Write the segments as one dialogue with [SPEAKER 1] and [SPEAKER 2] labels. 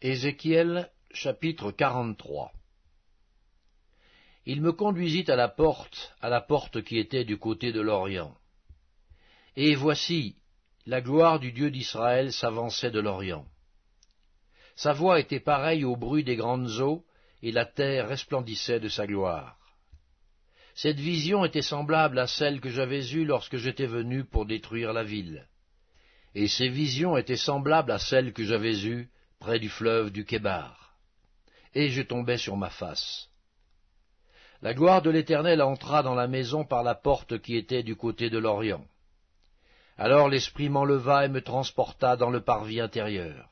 [SPEAKER 1] Ézéchiel chapitre 43 Il me conduisit à la porte, à la porte qui était du côté de l'Orient. Et voici, la gloire du Dieu d'Israël s'avançait de l'Orient. Sa voix était pareille au bruit des grandes eaux, et la terre resplendissait de sa gloire. Cette vision était semblable à celle que j'avais eue lorsque j'étais venu pour détruire la ville. Et ces visions étaient semblables à celles que j'avais eues près du fleuve du Kébar. Et je tombai sur ma face. La gloire de l'Éternel entra dans la maison par la porte qui était du côté de l'Orient. Alors l'Esprit m'enleva et me transporta dans le parvis intérieur.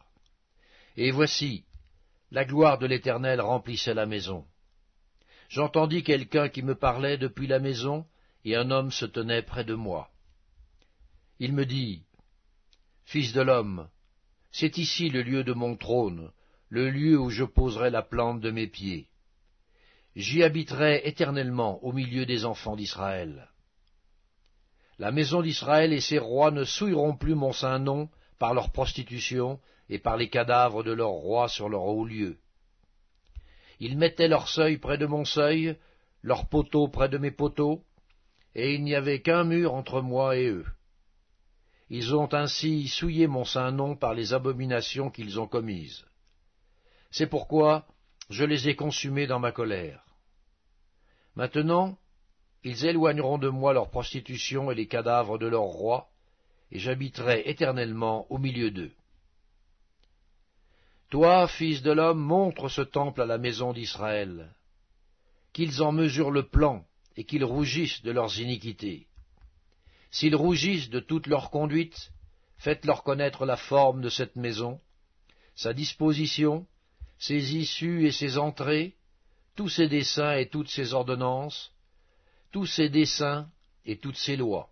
[SPEAKER 1] Et voici, la gloire de l'Éternel remplissait la maison. J'entendis quelqu'un qui me parlait depuis la maison, et un homme se tenait près de moi. Il me dit, Fils de l'homme, c'est ici le lieu de mon trône, le lieu où je poserai la plante de mes pieds. J'y habiterai éternellement au milieu des enfants d'Israël. La maison d'Israël et ses rois ne souilleront plus mon saint nom par leur prostitution et par les cadavres de leurs rois sur leur haut lieu. Ils mettaient leur seuil près de mon seuil, leurs poteaux près de mes poteaux, et il n'y avait qu'un mur entre moi et eux. Ils ont ainsi souillé mon saint nom par les abominations qu'ils ont commises. C'est pourquoi je les ai consumés dans ma colère. Maintenant, ils éloigneront de moi leur prostitution et les cadavres de leurs rois, et j'habiterai éternellement au milieu d'eux. Toi, fils de l'homme, montre ce temple à la maison d'Israël, qu'ils en mesurent le plan et qu'ils rougissent de leurs iniquités. S'ils rougissent de toute leur conduite, faites-leur connaître la forme de cette maison, sa disposition, ses issues et ses entrées, tous ses desseins et toutes ses ordonnances, tous ses desseins et toutes ses lois.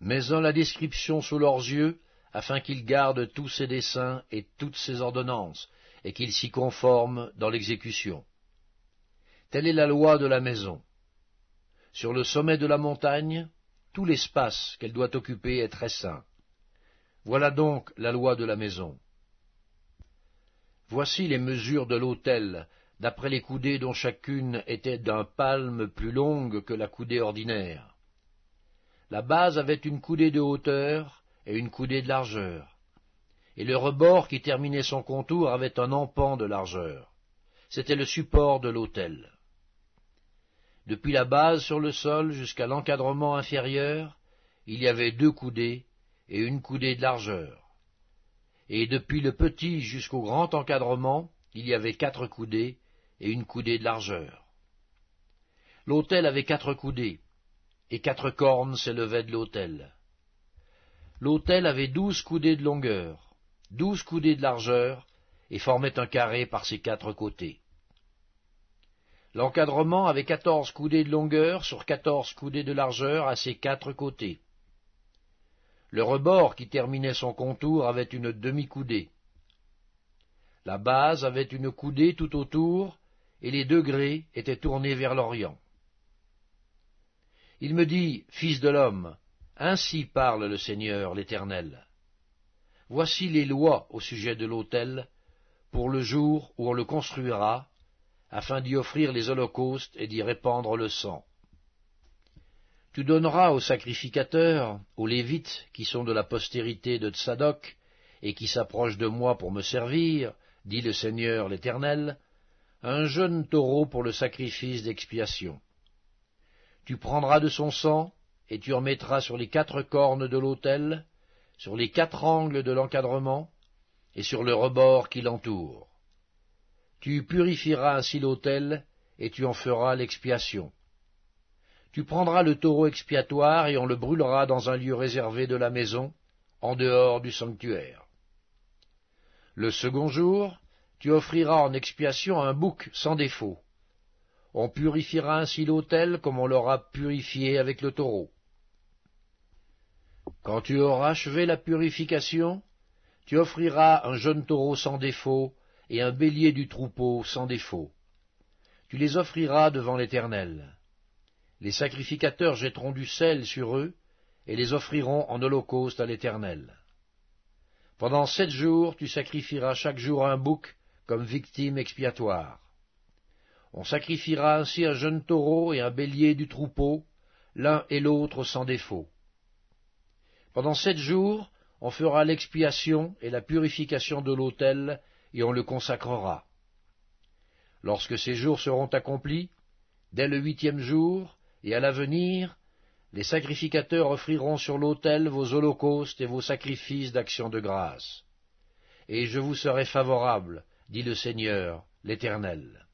[SPEAKER 1] Mets-en la description sous leurs yeux, afin qu'ils gardent tous ses desseins et toutes ses ordonnances, et qu'ils s'y conforment dans l'exécution. Telle est la loi de la maison. Sur le sommet de la montagne, tout l'espace qu'elle doit occuper est très saint. Voilà donc la loi de la maison. Voici les mesures de l'autel, d'après les coudées dont chacune était d'un palme plus longue que la coudée ordinaire. La base avait une coudée de hauteur et une coudée de largeur, et le rebord qui terminait son contour avait un empan de largeur. C'était le support de l'autel. Depuis la base sur le sol jusqu'à l'encadrement inférieur, il y avait deux coudées et une coudée de largeur. Et depuis le petit jusqu'au grand encadrement, il y avait quatre coudées et une coudée de largeur. L'autel avait quatre coudées, et quatre cornes s'élevaient de l'autel. L'autel avait douze coudées de longueur, douze coudées de largeur, et formait un carré par ses quatre côtés. L'encadrement avait quatorze coudées de longueur sur quatorze coudées de largeur à ses quatre côtés. Le rebord qui terminait son contour avait une demi-coudée. La base avait une coudée tout autour, et les degrés étaient tournés vers l'Orient. Il me dit, Fils de l'homme, ainsi parle le Seigneur l'Éternel. Voici les lois au sujet de l'autel, pour le jour où on le construira, afin d'y offrir les holocaustes et d'y répandre le sang. Tu donneras aux sacrificateurs, aux Lévites, qui sont de la postérité de Tsadok, et qui s'approchent de moi pour me servir, dit le Seigneur l'Éternel, un jeune taureau pour le sacrifice d'expiation. Tu prendras de son sang, et tu en mettras sur les quatre cornes de l'autel, sur les quatre angles de l'encadrement, et sur le rebord qui l'entoure. Tu purifieras ainsi l'autel, et tu en feras l'expiation. Tu prendras le taureau expiatoire, et on le brûlera dans un lieu réservé de la maison, en dehors du sanctuaire. Le second jour, tu offriras en expiation un bouc sans défaut. On purifiera ainsi l'autel comme on l'aura purifié avec le taureau. Quand tu auras achevé la purification, tu offriras un jeune taureau sans défaut, et un bélier du troupeau sans défaut. Tu les offriras devant l'Éternel. Les sacrificateurs jetteront du sel sur eux, et les offriront en holocauste à l'Éternel. Pendant sept jours tu sacrifieras chaque jour un bouc comme victime expiatoire. On sacrifiera ainsi un jeune taureau et un bélier du troupeau, l'un et l'autre sans défaut. Pendant sept jours, on fera l'expiation et la purification de l'autel, et on le consacrera. Lorsque ces jours seront accomplis, dès le huitième jour, et à l'avenir, les sacrificateurs offriront sur l'autel vos holocaustes et vos sacrifices d'action de grâce. Et je vous serai favorable, dit le Seigneur, l'Éternel.